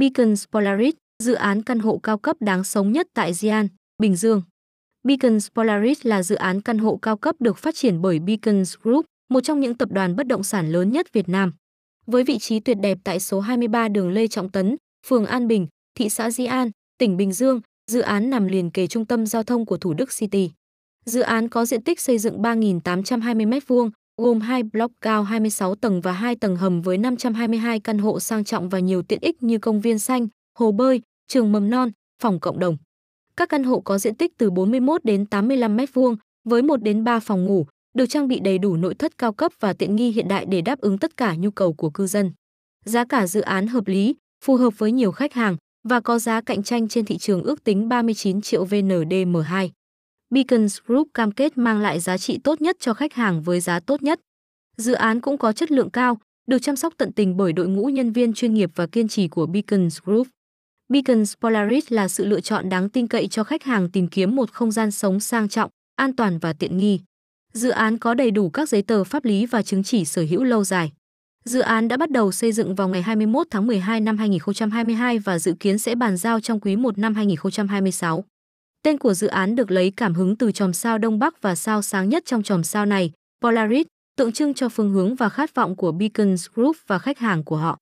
Beacons Polaris, dự án căn hộ cao cấp đáng sống nhất tại Gian, Bình Dương. Beacons Polaris là dự án căn hộ cao cấp được phát triển bởi Beacons Group, một trong những tập đoàn bất động sản lớn nhất Việt Nam. Với vị trí tuyệt đẹp tại số 23 đường Lê Trọng Tấn, phường An Bình, thị xã Di An, tỉnh Bình Dương, dự án nằm liền kề trung tâm giao thông của Thủ Đức City. Dự án có diện tích xây dựng 3.820 m2, gồm hai block cao 26 tầng và hai tầng hầm với 522 căn hộ sang trọng và nhiều tiện ích như công viên xanh, hồ bơi, trường mầm non, phòng cộng đồng. Các căn hộ có diện tích từ 41 đến 85 m2 với 1 đến 3 phòng ngủ, được trang bị đầy đủ nội thất cao cấp và tiện nghi hiện đại để đáp ứng tất cả nhu cầu của cư dân. Giá cả dự án hợp lý, phù hợp với nhiều khách hàng và có giá cạnh tranh trên thị trường ước tính 39 triệu VNDM2. Beacons Group cam kết mang lại giá trị tốt nhất cho khách hàng với giá tốt nhất. Dự án cũng có chất lượng cao, được chăm sóc tận tình bởi đội ngũ nhân viên chuyên nghiệp và kiên trì của Beacons Group. Beacons Polaris là sự lựa chọn đáng tin cậy cho khách hàng tìm kiếm một không gian sống sang trọng, an toàn và tiện nghi. Dự án có đầy đủ các giấy tờ pháp lý và chứng chỉ sở hữu lâu dài. Dự án đã bắt đầu xây dựng vào ngày 21 tháng 12 năm 2022 và dự kiến sẽ bàn giao trong quý 1 năm 2026. Tên của dự án được lấy cảm hứng từ chòm sao Đông Bắc và sao sáng nhất trong chòm sao này, Polaris, tượng trưng cho phương hướng và khát vọng của Beacons Group và khách hàng của họ.